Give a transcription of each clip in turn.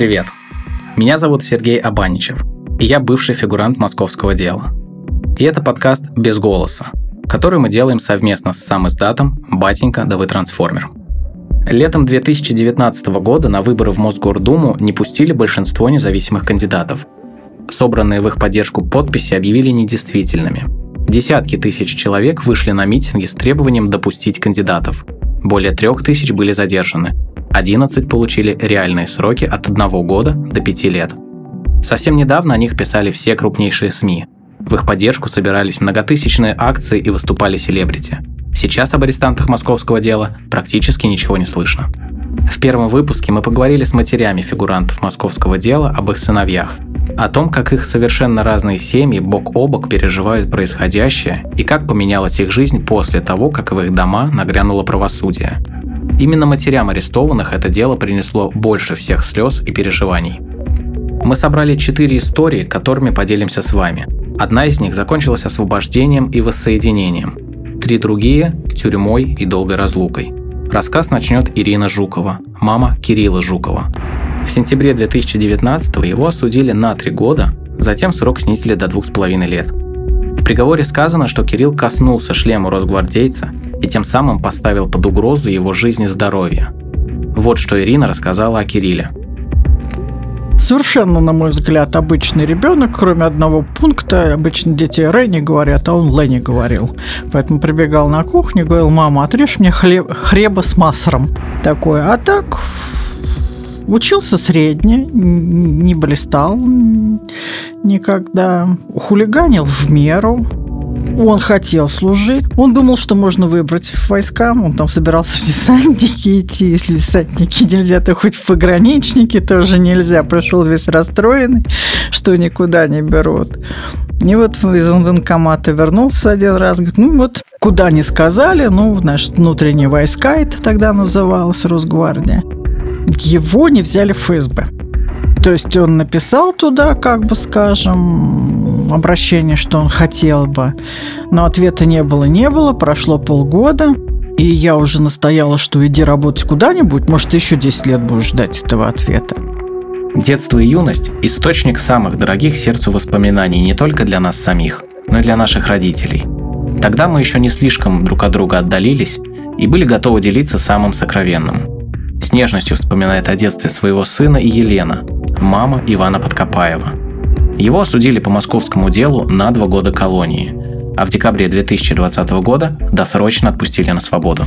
Привет! Меня зовут Сергей Абаничев, и я бывший фигурант московского дела. И это подкаст «Без голоса», который мы делаем совместно с сам издатом «Батенька, да вы трансформер». Летом 2019 года на выборы в Мосгордуму не пустили большинство независимых кандидатов. Собранные в их поддержку подписи объявили недействительными. Десятки тысяч человек вышли на митинги с требованием допустить кандидатов. Более трех тысяч были задержаны, 11 получили реальные сроки от 1 года до 5 лет. Совсем недавно о них писали все крупнейшие СМИ. В их поддержку собирались многотысячные акции и выступали селебрити. Сейчас об арестантах московского дела практически ничего не слышно. В первом выпуске мы поговорили с матерями фигурантов московского дела об их сыновьях, о том, как их совершенно разные семьи бок о бок переживают происходящее и как поменялась их жизнь после того, как в их дома нагрянуло правосудие – Именно матерям арестованных это дело принесло больше всех слез и переживаний. Мы собрали четыре истории, которыми поделимся с вами. Одна из них закончилась освобождением и воссоединением. Три другие – тюрьмой и долгой разлукой. Рассказ начнет Ирина Жукова, мама Кирилла Жукова. В сентябре 2019 его осудили на три года, затем срок снизили до двух с половиной лет. В приговоре сказано, что Кирилл коснулся шлема росгвардейца и тем самым поставил под угрозу его жизнь и здоровье. Вот что Ирина рассказала о Кирилле. Совершенно, на мой взгляд, обычный ребенок, кроме одного пункта. Обычно дети Рэни говорят, а он Ленни говорил. Поэтому прибегал на кухню, говорил, мама, отрежь мне хлеб, хлеба с маслом. Такое. А так Учился средне, не блистал никогда, хулиганил в меру, он хотел служить. Он думал, что можно выбрать войска. Он там собирался в десантники идти. Если десантники нельзя, то хоть в пограничники тоже нельзя. Пришел весь расстроенный, что никуда не берут. И вот из военкомата вернулся один раз, говорит, ну вот куда не сказали, ну, значит, внутренние войска это тогда называлось, Росгвардия. Его не взяли в ФСБ. То есть он написал туда, как бы скажем, обращение, что он хотел бы, но ответа не было, не было, прошло полгода, и я уже настояла, что иди работать куда-нибудь, может, еще 10 лет будешь ждать этого ответа. Детство и юность – источник самых дорогих сердцу воспоминаний не только для нас самих, но и для наших родителей. Тогда мы еще не слишком друг от друга отдалились и были готовы делиться самым сокровенным. С нежностью вспоминает о детстве своего сына и Елена, мама Ивана Подкопаева. Его осудили по московскому делу на два года колонии, а в декабре 2020 года досрочно отпустили на свободу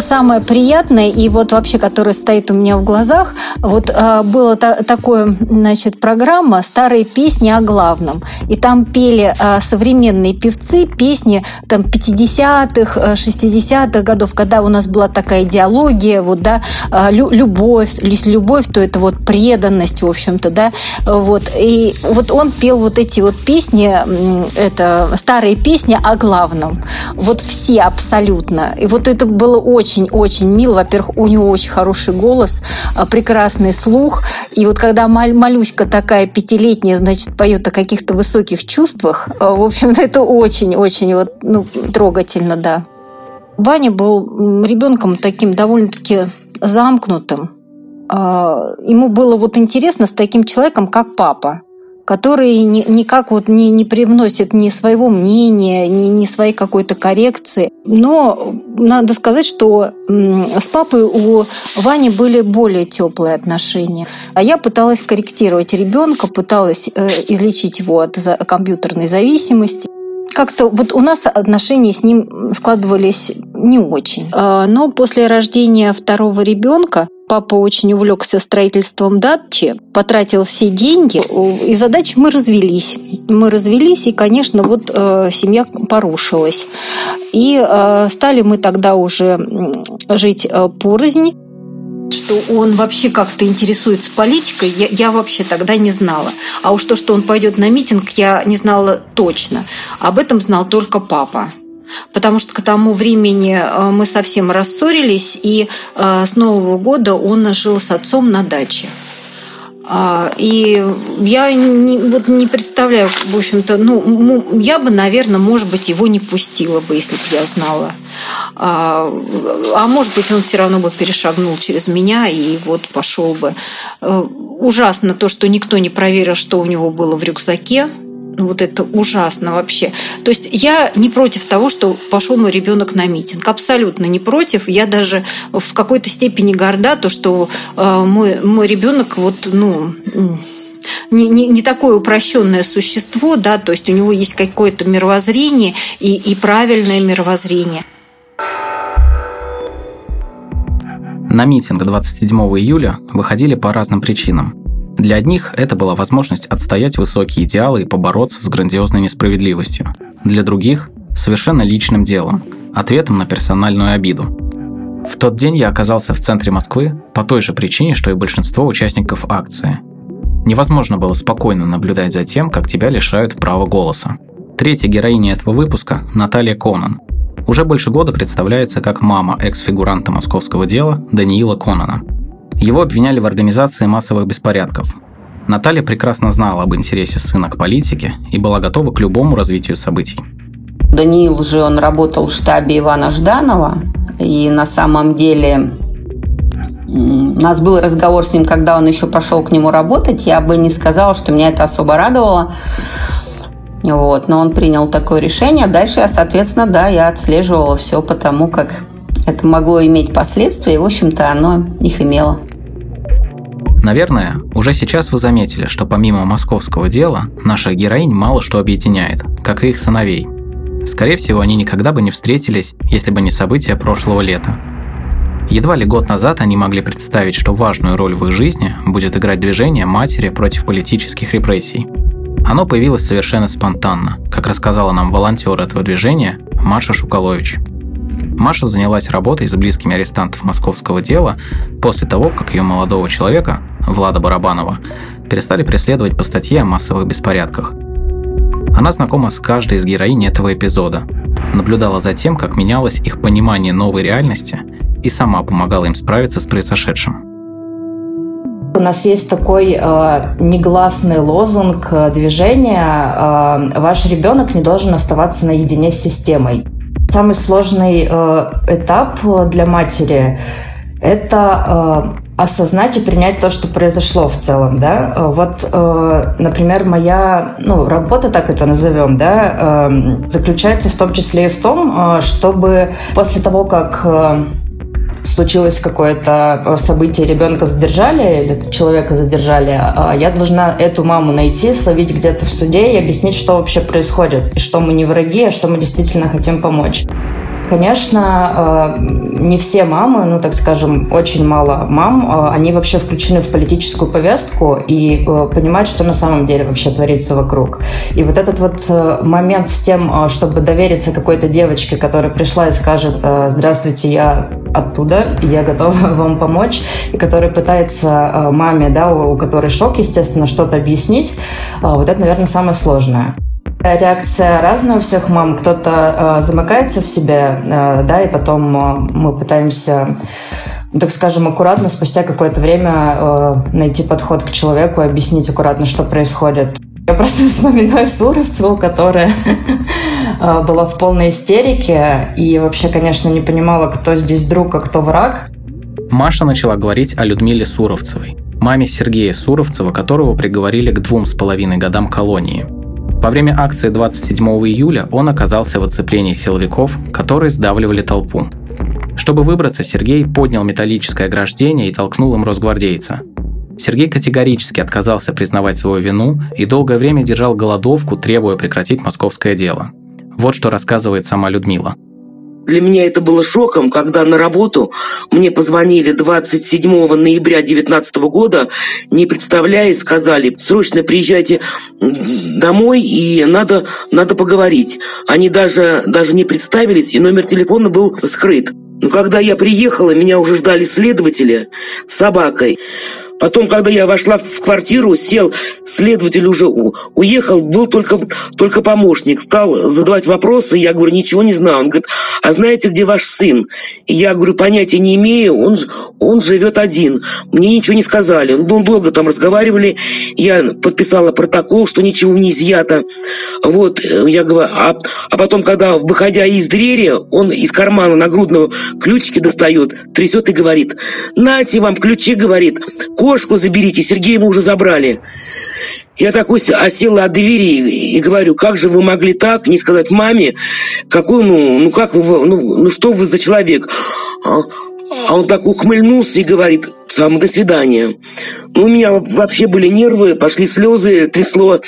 самое приятное и вот вообще, которое стоит у меня в глазах, вот э, была та, такое, значит, программа «Старые песни о главном». И там пели э, современные певцы песни там 50-х, 60-х годов, когда у нас была такая идеология, вот, да, лю любовь, если любовь, то это вот преданность, в общем-то, да, вот. И вот он пел вот эти вот песни, это старые песни о главном. Вот все абсолютно. И вот это было очень-очень мило. Во-первых, у него очень хороший голос, а, прекрасный слух. И вот когда малюська такая пятилетняя, значит, поет о каких-то высоких чувствах, а, в общем-то, это очень-очень вот, ну, трогательно, да. Ваня был ребенком таким довольно-таки замкнутым. А, ему было вот интересно с таким человеком, как папа который ни, никак вот не, не привносит ни своего мнения, ни, ни своей какой-то коррекции. Но надо сказать, что с папой у Вани были более теплые отношения. А я пыталась корректировать ребенка, пыталась э, излечить его от компьютерной зависимости как-то вот у нас отношения с ним складывались не очень. А, но после рождения второго ребенка папа очень увлекся строительством дачи, потратил все деньги, и за дачей мы развелись. Мы развелись, и, конечно, вот э, семья порушилась. И э, стали мы тогда уже жить э, порознь что он вообще как-то интересуется политикой, я, я вообще тогда не знала. А уж то, что он пойдет на митинг, я не знала точно. Об этом знал только папа. Потому что к тому времени э, мы совсем рассорились, и э, с Нового года он жил с отцом на даче. А, и я не, вот не представляю, в общем-то, ну, я бы, наверное, может быть, его не пустила бы, если бы я знала. А, а может быть, он все равно бы перешагнул через меня и вот пошел бы. Э, ужасно то, что никто не проверил, что у него было в рюкзаке. Вот это ужасно вообще. То есть я не против того, что пошел мой ребенок на митинг. Абсолютно не против. Я даже в какой-то степени горда, то, что э, мой, мой ребенок вот, ну, не, не, не такое упрощенное существо, да, то есть у него есть какое-то мировоззрение и, и правильное мировоззрение. На митинг 27 июля выходили по разным причинам. Для одних это была возможность отстоять высокие идеалы и побороться с грандиозной несправедливостью. Для других – совершенно личным делом, ответом на персональную обиду. В тот день я оказался в центре Москвы по той же причине, что и большинство участников акции. Невозможно было спокойно наблюдать за тем, как тебя лишают права голоса. Третья героиня этого выпуска – Наталья Конан. Уже больше года представляется как мама экс-фигуранта московского дела Даниила Конана. Его обвиняли в организации массовых беспорядков. Наталья прекрасно знала об интересе сына к политике и была готова к любому развитию событий. Даниил же, он работал в штабе Ивана Жданова, и на самом деле у нас был разговор с ним, когда он еще пошел к нему работать. Я бы не сказала, что меня это особо радовало. Вот, но он принял такое решение. Дальше я, соответственно, да, я отслеживала все потому, как это могло иметь последствия, и, в общем-то, оно их имело. Наверное, уже сейчас вы заметили, что помимо московского дела, наших героинь мало что объединяет, как и их сыновей. Скорее всего, они никогда бы не встретились, если бы не события прошлого лета. Едва ли год назад они могли представить, что важную роль в их жизни будет играть движение матери против политических репрессий. Оно появилось совершенно спонтанно, как рассказала нам волонтер этого движения Маша Шукалович. Маша занялась работой с близкими арестантов московского дела после того, как ее молодого человека, Влада Барабанова, перестали преследовать по статье о массовых беспорядках. Она знакома с каждой из героинь этого эпизода, наблюдала за тем, как менялось их понимание новой реальности – и сама помогала им справиться с произошедшим. У нас есть такой э, негласный лозунг э, движения э, «Ваш ребенок не должен оставаться наедине с системой». Самый сложный э, этап для матери – это э, осознать и принять то, что произошло в целом, да. Вот, э, например, моя, ну, работа, так это назовем, да, э, заключается в том числе и в том, э, чтобы после того, как э, случилось какое-то э, событие, ребенка задержали или человека задержали, а я должна эту маму найти, словить где-то в суде и объяснить, что вообще происходит, и что мы не враги, а что мы действительно хотим помочь. Конечно, э, не все мамы, ну, так скажем, очень мало мам, э, они вообще включены в политическую повестку и э, понимают, что на самом деле вообще творится вокруг. И вот этот вот момент с тем, чтобы довериться какой-то девочке, которая пришла и скажет «Здравствуйте, я оттуда, я готова вам помочь», и которая пытается маме, да, у которой шок, естественно, что-то объяснить, вот это, наверное, самое сложное. Реакция разная у всех мам. Кто-то э, замыкается в себе, э, да, и потом э, мы пытаемся так скажем, аккуратно, спустя какое-то время э, найти подход к человеку, объяснить аккуратно, что происходит. Я просто вспоминаю Суровцеву, которая э, была в полной истерике и вообще, конечно, не понимала, кто здесь друг, а кто враг. Маша начала говорить о Людмиле Суровцевой, маме Сергея Суровцева, которого приговорили к двум с половиной годам колонии – во время акции 27 июля он оказался в оцеплении силовиков, которые сдавливали толпу. Чтобы выбраться, Сергей поднял металлическое ограждение и толкнул им росгвардейца. Сергей категорически отказался признавать свою вину и долгое время держал голодовку, требуя прекратить московское дело. Вот что рассказывает сама Людмила – для меня это было шоком, когда на работу мне позвонили 27 ноября 2019 года, не представляя, сказали, срочно приезжайте домой и надо, надо поговорить. Они даже, даже не представились, и номер телефона был скрыт. Но когда я приехала, меня уже ждали следователи с собакой. Потом, когда я вошла в квартиру, сел, следователь уже уехал, был только, только помощник. Стал задавать вопросы, я говорю, ничего не знаю. Он говорит, а знаете, где ваш сын? Я говорю, понятия не имею, он, он живет один. Мне ничего не сказали. Ну, долго там разговаривали, я подписала протокол, что ничего не изъято. Вот, я говорю, а, а потом, когда, выходя из двери, он из кармана нагрудного ключики достает, трясет и говорит, нате вам ключи, говорит, кошку заберите, Сергея мы уже забрали. Я такой осела от двери и говорю, как же вы могли так не сказать маме, какой, ну, ну как вы, ну, ну что вы за человек? А, а он так ухмыльнулся и говорит, сам до свидания. Ну, у меня вообще были нервы, пошли слезы, трясло.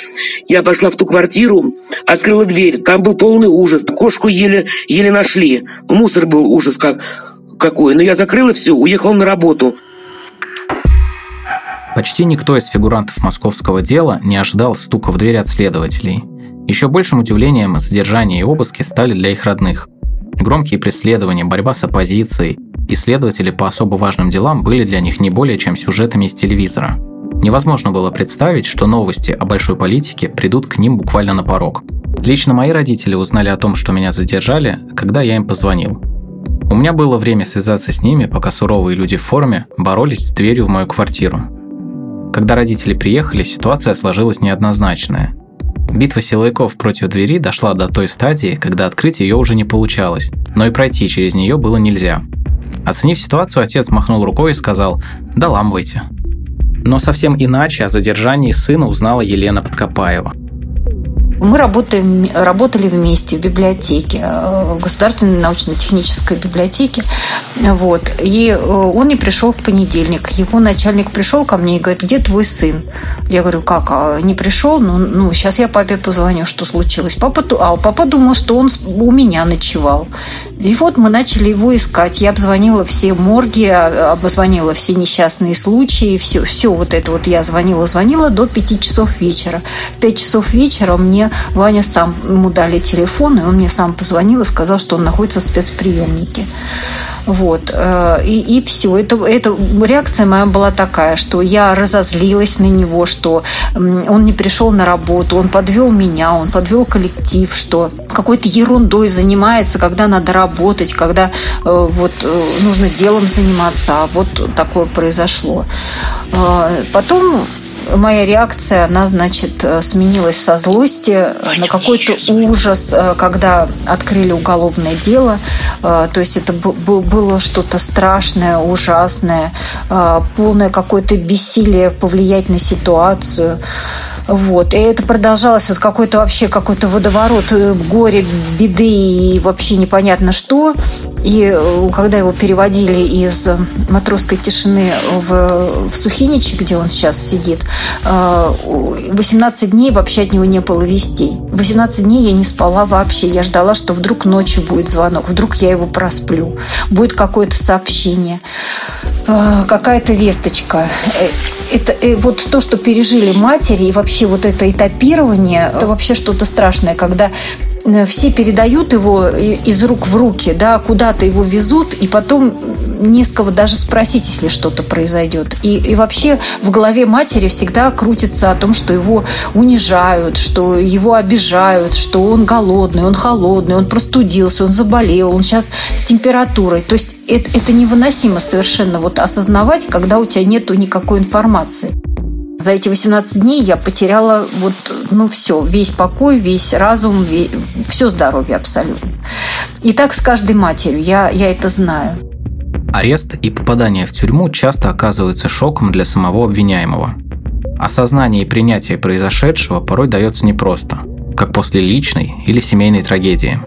Я пошла в ту квартиру, открыла дверь, там был полный ужас. Кошку еле, еле нашли. Мусор был ужас как, какой. Но я закрыла все, уехала на работу. Почти никто из фигурантов московского дела не ожидал стука в дверь от следователей. Еще большим удивлением задержания и обыски стали для их родных. Громкие преследования, борьба с оппозицией, исследователи по особо важным делам были для них не более чем сюжетами из телевизора. Невозможно было представить, что новости о большой политике придут к ним буквально на порог. Лично мои родители узнали о том, что меня задержали, когда я им позвонил. У меня было время связаться с ними, пока суровые люди в форме боролись с дверью в мою квартиру. Когда родители приехали, ситуация сложилась неоднозначная. Битва силовиков против двери дошла до той стадии, когда открыть ее уже не получалось, но и пройти через нее было нельзя. Оценив ситуацию, отец махнул рукой и сказал «доламывайте». Но совсем иначе о задержании сына узнала Елена Подкопаева – мы работаем, работали вместе в библиотеке, э, в Государственной научно-технической библиотеке. Вот. И э, он не пришел в понедельник. Его начальник пришел ко мне и говорит, где твой сын? Я говорю, как, а не пришел? Ну, ну сейчас я папе позвоню, что случилось. Папа, а папа думал, что он у меня ночевал. И вот мы начали его искать. Я обзвонила все морги, а, обзвонила все несчастные случаи, все, все вот это вот я звонила, звонила до 5 часов вечера. В 5 часов вечера мне Ваня сам, ему дали телефон, и он мне сам позвонил и сказал, что он находится в спецприемнике. Вот. Э, и, и все. Это, это реакция моя была такая, что я разозлилась на него, что он не пришел на работу, он подвел меня, он подвел коллектив, что какой-то ерундой занимается, когда надо работать, когда э, вот э, нужно делом заниматься, а вот такое произошло. Потом моя реакция, она, значит, э, сменилась со злости на какой-то ужас, э, когда открыли уголовное дело. Э, то есть это было что-то страшное, ужасное, полное какое-то бессилие повлиять на ситуацию. Вот. И это продолжалось вот какой-то вообще какой-то водоворот горе, беды и вообще непонятно что. И э, когда его переводили из матросской тишины в, в Сухиничи, где он сейчас сидит, 18 э, дней вообще от него не было вестей. 18 дней я не спала вообще. Я ждала, что вдруг ночью будет звонок, вдруг я его просплю, будет какое-то сообщение, э, какая-то весточка. Это вот то, что пережили матери, и вообще вот это этапирование, это вообще что-то страшное, когда Э, все передают его из рук в руки, да, куда-то его везут, и потом не с кого даже спросить, если что-то произойдет. И, и вообще в голове матери всегда крутится о том, что его унижают, что его обижают, что он голодный, он холодный, он простудился, он заболел, он сейчас с температурой. То есть это, это невыносимо совершенно вот осознавать, когда у тебя нету никакой информации. За эти 18 дней я потеряла вот, ну, все, весь покой, весь разум, весь, все здоровье абсолютно. И так с каждой матерью, я, я это знаю. Арест и попадание в тюрьму часто оказываются шоком для самого обвиняемого. Осознание и принятие произошедшего порой дается непросто, как после личной или семейной трагедии.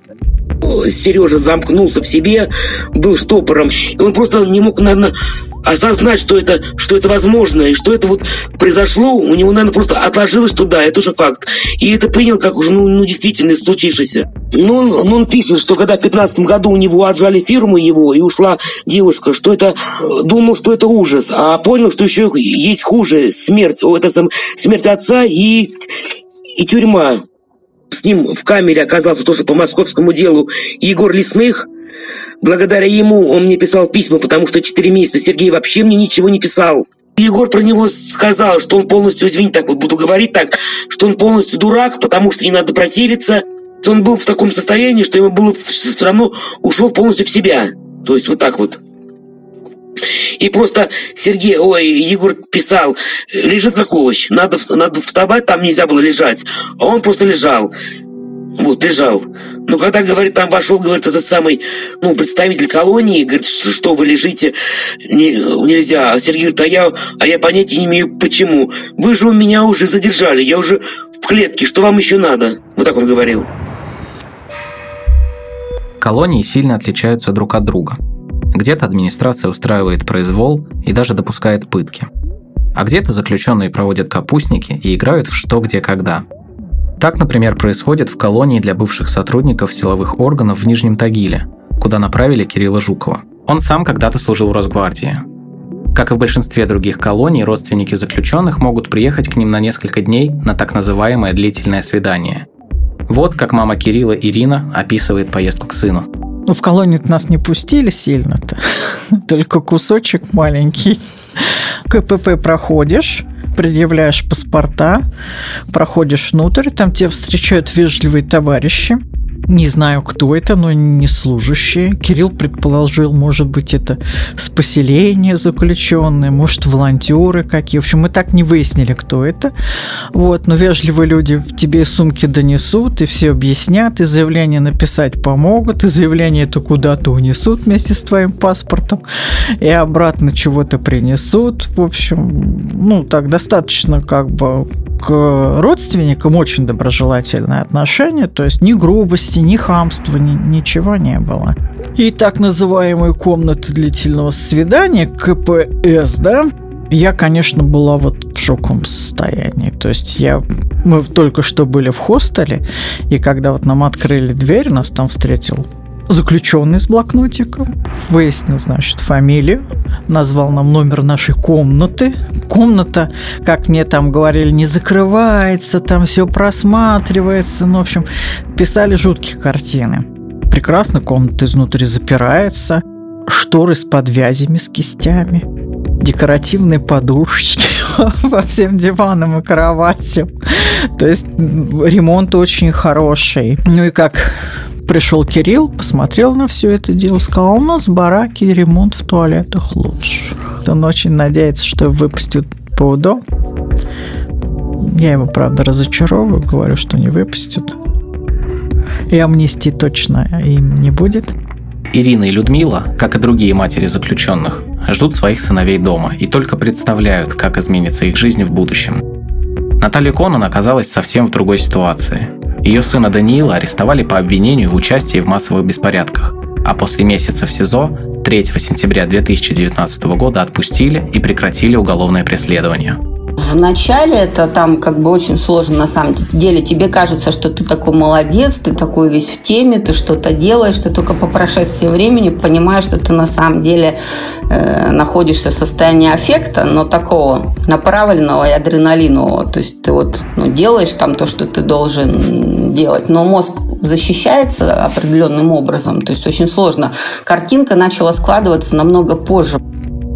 Сережа замкнулся в себе, был штопором, и он просто не мог, наверное, осознать, что это, что это возможно, и что это вот произошло, у него, наверное, просто отложилось, что да, это уже факт. И это принял как уже, ну, ну действительно, случившееся. Но он, но он пишет, что когда в 15 году у него отжали фирму его, и ушла девушка, что это, думал, что это ужас, а понял, что еще есть хуже, смерть, это сам, смерть отца и, и тюрьма. С ним в камере оказался тоже по московскому делу Егор Лесных, Благодаря ему он мне писал письма, потому что четыре месяца Сергей вообще мне ничего не писал. Егор про него сказал, что он полностью, извините, так вот буду говорить так, что он полностью дурак, потому что не надо противиться. Он был в таком состоянии, что ему было все равно ушел полностью в себя. То есть вот так вот. И просто Сергей, ой, Егор писал, лежит как овощ, надо, надо вставать, там нельзя было лежать. А он просто лежал. Вот, лежал. Но когда, говорит, там вошел, говорит, этот самый, ну, представитель колонии, говорит, что вы лежите, не, нельзя. А Сергей говорит, а я, а я понятия не имею, почему. Вы же у меня уже задержали, я уже в клетке, что вам еще надо? Вот так он говорил. Колонии сильно отличаются друг от друга. Где-то администрация устраивает произвол и даже допускает пытки. А где-то заключенные проводят капустники и играют в что, где, когда – так, например, происходит в колонии для бывших сотрудников силовых органов в Нижнем Тагиле, куда направили Кирилла Жукова. Он сам когда-то служил в Росгвардии. Как и в большинстве других колоний, родственники заключенных могут приехать к ним на несколько дней на так называемое длительное свидание. Вот как мама Кирилла Ирина описывает поездку к сыну. Ну, в колонию нас не пустили сильно-то, только кусочек маленький. КПП проходишь, предъявляешь паспорта, проходишь внутрь, там тебя встречают вежливые товарищи, не знаю, кто это, но не служащие. Кирилл предположил, может быть, это с поселения заключенные, может, волонтеры какие. В общем, мы так не выяснили, кто это. Вот, но вежливые люди тебе сумки донесут, и все объяснят, и заявление написать помогут, и заявление это куда-то унесут вместе с твоим паспортом, и обратно чего-то принесут. В общем, ну, так достаточно как бы к родственникам очень доброжелательное отношение, то есть ни грубости, ни хамства, ни, ничего не было. И так называемые комнаты длительного свидания, КПС, да, я, конечно, была вот в шоковом состоянии. То есть я... Мы только что были в хостеле, и когда вот нам открыли дверь, нас там встретил заключенный с блокнотиком, выяснил, значит, фамилию, назвал нам номер нашей комнаты. Комната, как мне там говорили, не закрывается, там все просматривается. Ну, в общем, писали жуткие картины. Прекрасно комната изнутри запирается, шторы с подвязями, с кистями, декоративные подушечки по всем диванам и кроватям. То есть ремонт очень хороший. Ну и как Пришел Кирилл, посмотрел на все это дело, сказал, у нас в бараке ремонт в туалетах лучше. Он очень надеется, что выпустят по УДО. Я его, правда, разочаровываю, говорю, что не выпустят. И амнистии точно им не будет. Ирина и Людмила, как и другие матери заключенных, ждут своих сыновей дома и только представляют, как изменится их жизнь в будущем. Наталья Конан оказалась совсем в другой ситуации – ее сына Даниила арестовали по обвинению в участии в массовых беспорядках, а после месяца в СИЗО 3 сентября 2019 года отпустили и прекратили уголовное преследование. В начале это там как бы очень сложно на самом деле. Тебе кажется, что ты такой молодец, ты такой весь в теме, ты что-то делаешь, ты только по прошествии времени понимаешь, что ты на самом деле э, находишься в состоянии аффекта, но такого направленного и адреналинового. То есть ты вот ну, делаешь там то, что ты должен делать, но мозг защищается определенным образом. То есть очень сложно. Картинка начала складываться намного позже.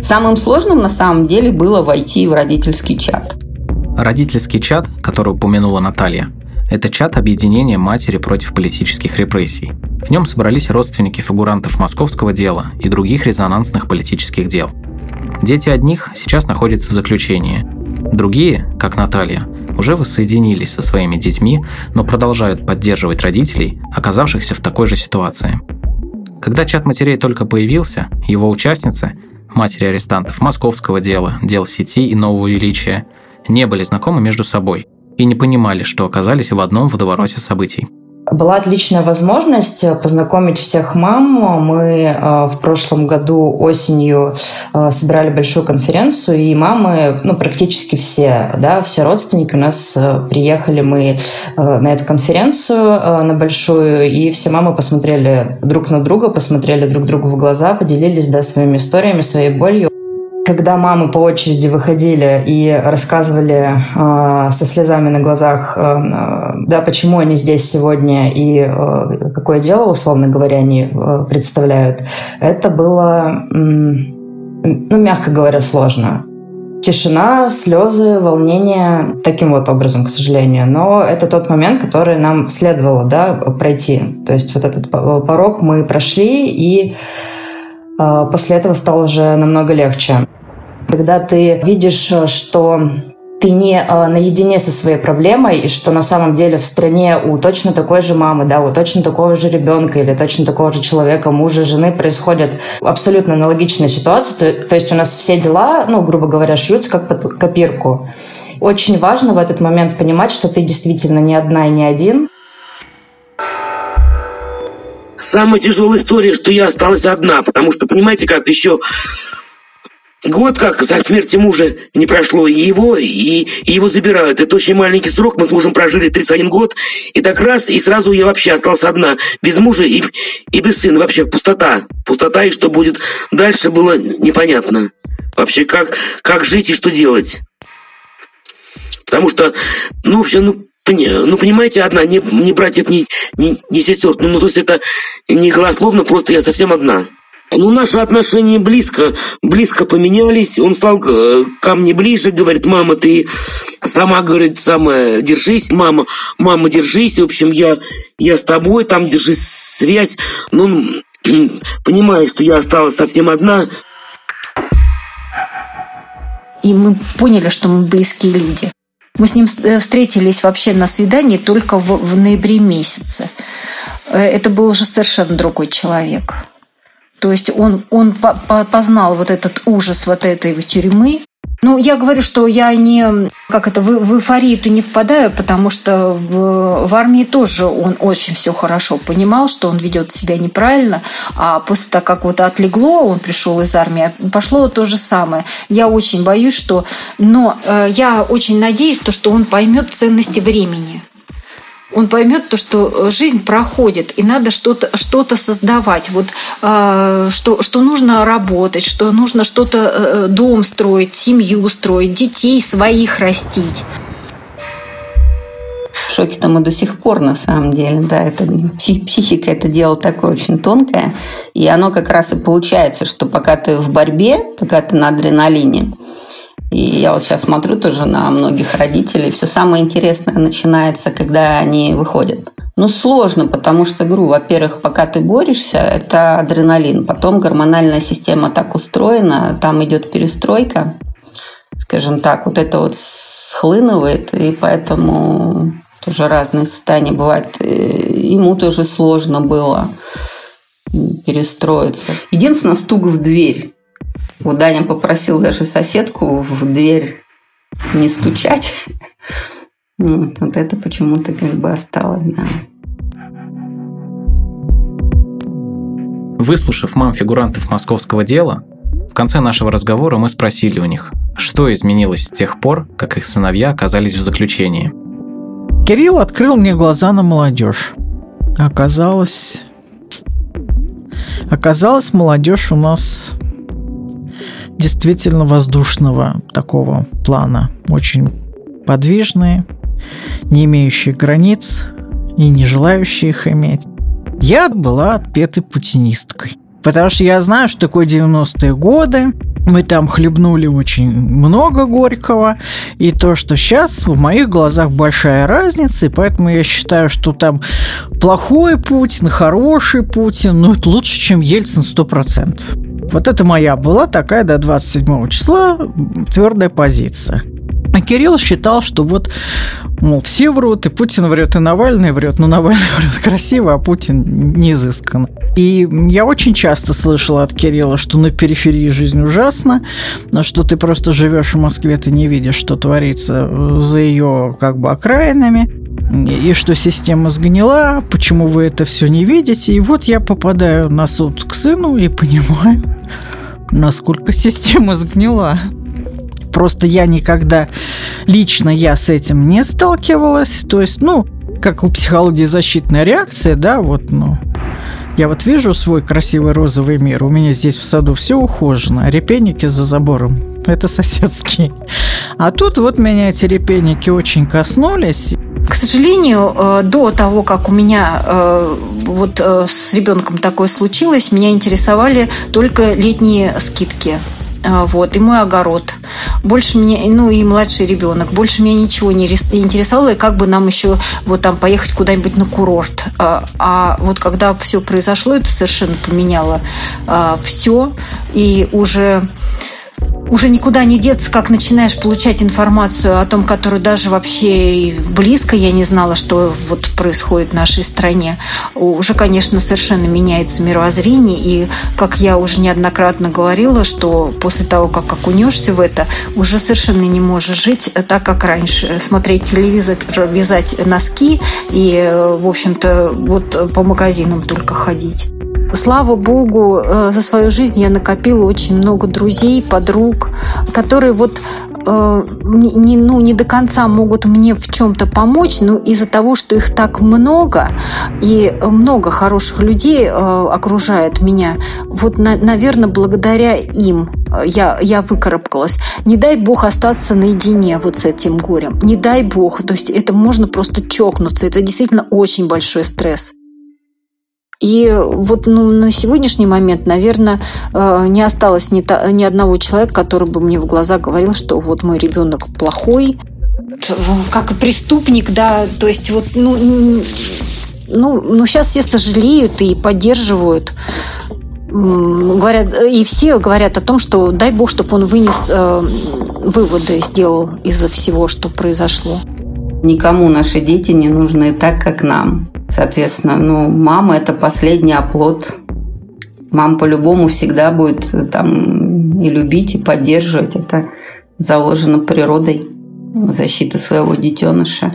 Самым сложным на самом деле было войти в родительский чат. Родительский чат, который упомянула Наталья, это чат объединения матери против политических репрессий. В нем собрались родственники фигурантов московского дела и других резонансных политических дел. Дети одних сейчас находятся в заключении. Другие, как Наталья, уже воссоединились со своими детьми, но продолжают поддерживать родителей, оказавшихся в такой же ситуации. Когда чат матерей только появился, его участницы матери арестантов московского дела, дел сети и нового величия, не были знакомы между собой и не понимали, что оказались в одном водовороте событий. Была отличная возможность э, познакомить всех мам. Мы э, в прошлом году осенью э, собирали большую конференцию, и мамы, ну, практически все, да, все родственники у нас приехали мы на эту конференцию, на большую, и все мамы посмотрели друг на друга, посмотрели друг другу в глаза, поделились, да, своими историями, своей болью когда мамы по очереди выходили и рассказывали э, со слезами на глазах, э, да, почему они здесь сегодня и э, какое дело, условно говоря, они э, представляют, это было, э, ну, мягко говоря, сложно. тишина, слезы, волнение таким вот образом, к сожалению. Но это тот момент, который нам следовало да, пройти. То есть вот этот порог мы прошли, и после этого стало уже намного легче. Когда ты видишь, что ты не э, наедине со своей проблемой, и что на самом деле в стране у точно такой же мамы, да, у точно такого же ребенка или точно такого же человека, мужа, жены происходят абсолютно аналогичные ситуации. То, то есть у нас все дела, ну, грубо говоря, шьются как под копирку. Очень важно в этот момент понимать, что ты действительно не одна и не один. Самая тяжелая история, что я осталась одна, потому что, понимаете, как еще Год как со смерти мужа не прошло, и его, и, и его забирают. Это очень маленький срок, мы с мужем прожили 31 год, и так раз, и сразу я вообще осталась одна, без мужа и, и без сына, вообще пустота. Пустота, и что будет дальше, было непонятно. Вообще, как, как жить и что делать. Потому что, ну, все, ну, ну, понимаете, одна, не, не братьев, не, не, не сестер. Ну, ну, то есть это не голословно, просто я совсем одна. Ну, наши отношения близко, близко поменялись. Он стал э, ко мне ближе, говорит, мама, ты сама, говорит, самая, держись, мама, мама, держись. В общем, я, я с тобой, там держи связь. Ну, понимаю, что я осталась совсем одна. И мы поняли, что мы близкие люди. Мы с ним э, встретились вообще на свидании только в, в ноябре месяце. Э, это был уже совершенно другой человек. То есть он, он познал вот этот ужас вот этой тюрьмы. Ну, я говорю, что я не, как это, в, в эйфорию-то не впадаю, потому что в, в армии тоже он очень все хорошо понимал, что он ведет себя неправильно, а после того, как вот отлегло, он пришел из армии, пошло то же самое. Я очень боюсь, что... Но э, я очень надеюсь, то, что он поймет ценности времени он поймет то, что э, жизнь проходит, и надо что-то что создавать. Вот, э, что, что нужно работать, что нужно что-то, э, дом строить, семью строить, детей своих растить. В шоке-то мы до сих пор, на самом деле, да, это психика это дело такое очень тонкое, и оно как раз и получается, что пока ты в борьбе, пока ты на адреналине, и я вот сейчас смотрю тоже на многих родителей. Все самое интересное начинается, когда они выходят. Ну, сложно, потому что, говорю, во-первых, пока ты борешься, это адреналин. Потом гормональная система так устроена, там идет перестройка, скажем так, вот это вот схлынывает, и поэтому тоже разные состояния бывают. Ему тоже сложно было перестроиться. Единственное, стук в дверь. Вот Даня попросил даже соседку в дверь не стучать. Вот, вот это почему-то как бы осталось, да. Выслушав мам фигурантов московского дела, в конце нашего разговора мы спросили у них, что изменилось с тех пор, как их сыновья оказались в заключении. Кирилл открыл мне глаза на молодежь. Оказалось... Оказалось, молодежь у нас действительно воздушного такого плана. Очень подвижные, не имеющие границ и не желающие их иметь. Я была отпетой путинисткой. Потому что я знаю, что такое 90-е годы. Мы там хлебнули очень много горького. И то, что сейчас в моих глазах большая разница. И поэтому я считаю, что там плохой Путин, хороший Путин. Ну, это лучше, чем Ельцин 100%. Вот это моя была такая до 27 числа твердая позиция. А Кирилл считал, что вот, мол, все врут, и Путин врет, и Навальный врет, но Навальный врет красиво, а Путин не изыскан. И я очень часто слышала от Кирилла, что на периферии жизнь ужасна, что ты просто живешь в Москве, ты не видишь, что творится за ее как бы окраинами и что система сгнила, почему вы это все не видите. И вот я попадаю на суд к сыну и понимаю, насколько система сгнила. Просто я никогда, лично я с этим не сталкивалась. То есть, ну, как у психологии защитная реакция, да, вот, ну, я вот вижу свой красивый розовый мир, у меня здесь в саду все ухожено, а репейники за забором это соседские. А тут вот меня эти репейники очень коснулись. К сожалению, э, до того, как у меня э, вот э, с ребенком такое случилось, меня интересовали только летние скидки вот, и мой огород. больше меня, ну и младший ребенок, больше меня ничего не интересовало, и как бы нам еще вот там поехать куда-нибудь на курорт. А, а вот когда все произошло, это совершенно поменяло а, все, и уже уже никуда не деться, как начинаешь получать информацию о том, которую даже вообще близко я не знала, что вот происходит в нашей стране. Уже, конечно, совершенно меняется мировоззрение, и, как я уже неоднократно говорила, что после того, как окунешься в это, уже совершенно не можешь жить так, как раньше. Смотреть телевизор, вязать носки и, в общем-то, вот по магазинам только ходить. Слава богу, э, за свою жизнь я накопила очень много друзей, подруг, которые вот э, не, ну, не до конца могут мне в чем-то помочь, но из-за того, что их так много, и много хороших людей э, окружает меня, вот, на, наверное, благодаря им я, я выкарабкалась. Не дай бог остаться наедине вот с этим горем. Не дай бог. То есть это можно просто чокнуться. Это действительно очень большой стресс. И вот ну, на сегодняшний момент, наверное, э, не осталось ни, ни одного человека, который бы мне в глаза говорил, что вот мой ребенок плохой, как преступник, да, то есть вот, ну, ну, ну сейчас все сожалеют и поддерживают говорят, и все говорят о том, что дай бог, чтобы он вынес э, выводы, сделал из-за всего, что произошло. Никому наши дети не нужны так, как нам. Соответственно, ну, мама – это последний оплот. Мама по-любому всегда будет э, там и любить, и поддерживать. Это заложено природой защиты своего детеныша.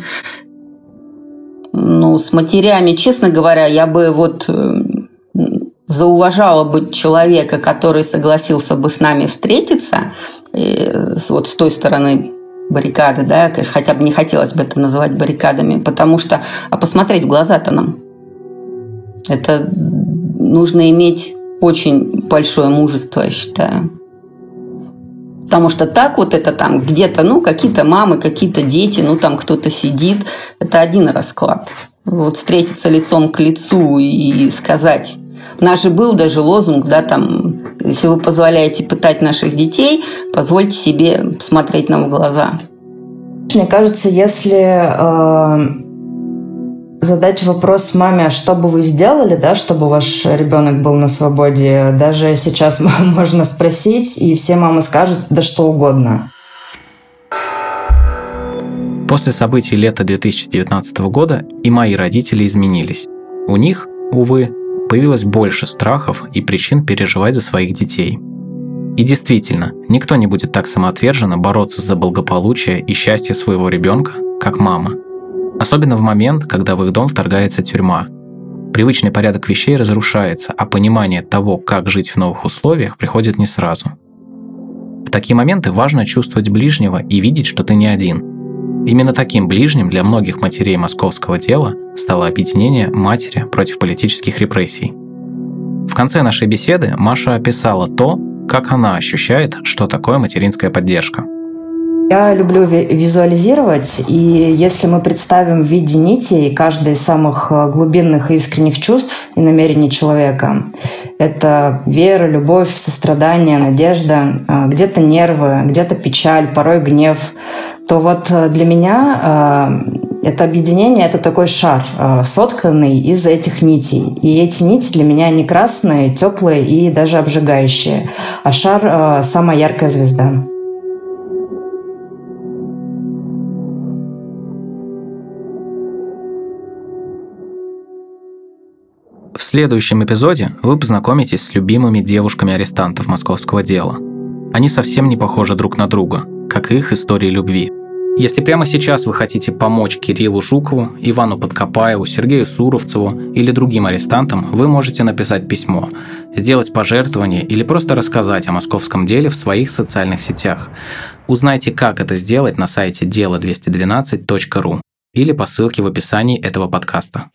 Ну, с матерями, честно говоря, я бы вот э, зауважала бы человека, который согласился бы с нами встретиться, и, вот с той стороны баррикады, да, конечно, хотя бы не хотелось бы это называть баррикадами, потому что, а посмотреть в глаза-то нам, это нужно иметь очень большое мужество, я считаю. Потому что так вот это там где-то, ну, какие-то мамы, какие-то дети, ну, там кто-то сидит, это один расклад. Вот встретиться лицом к лицу и сказать. У нас же был даже лозунг, да, там, если вы позволяете пытать наших детей, позвольте себе посмотреть нам в глаза. Мне кажется, если э, задать вопрос маме, а что бы вы сделали, да, чтобы ваш ребенок был на свободе, даже сейчас можно спросить, и все мамы скажут, да что угодно. После событий лета 2019 года и мои родители изменились. У них, увы, появилось больше страхов и причин переживать за своих детей. И действительно, никто не будет так самоотверженно бороться за благополучие и счастье своего ребенка, как мама. Особенно в момент, когда в их дом вторгается тюрьма. Привычный порядок вещей разрушается, а понимание того, как жить в новых условиях, приходит не сразу. В такие моменты важно чувствовать ближнего и видеть, что ты не один. Именно таким ближним для многих матерей московского дела стало объединение матери против политических репрессий. В конце нашей беседы Маша описала то, как она ощущает, что такое материнская поддержка. Я люблю визуализировать, и если мы представим в виде нитей каждый из самых э, глубинных и искренних чувств и намерений человека, это вера, любовь, сострадание, надежда, э, где-то нервы, где-то печаль, порой гнев, то вот э, для меня это объединение, это такой шар, э, сотканный из этих нитей. И эти нити для меня не красные, теплые и даже обжигающие, а шар э, – самая яркая звезда. В следующем эпизоде вы познакомитесь с любимыми девушками арестантов московского дела. Они совсем не похожи друг на друга, как и их истории любви – если прямо сейчас вы хотите помочь Кириллу Жукову, Ивану Подкопаеву, Сергею Суровцеву или другим арестантам, вы можете написать письмо, сделать пожертвование или просто рассказать о московском деле в своих социальных сетях. Узнайте, как это сделать на сайте дело212.ру или по ссылке в описании этого подкаста.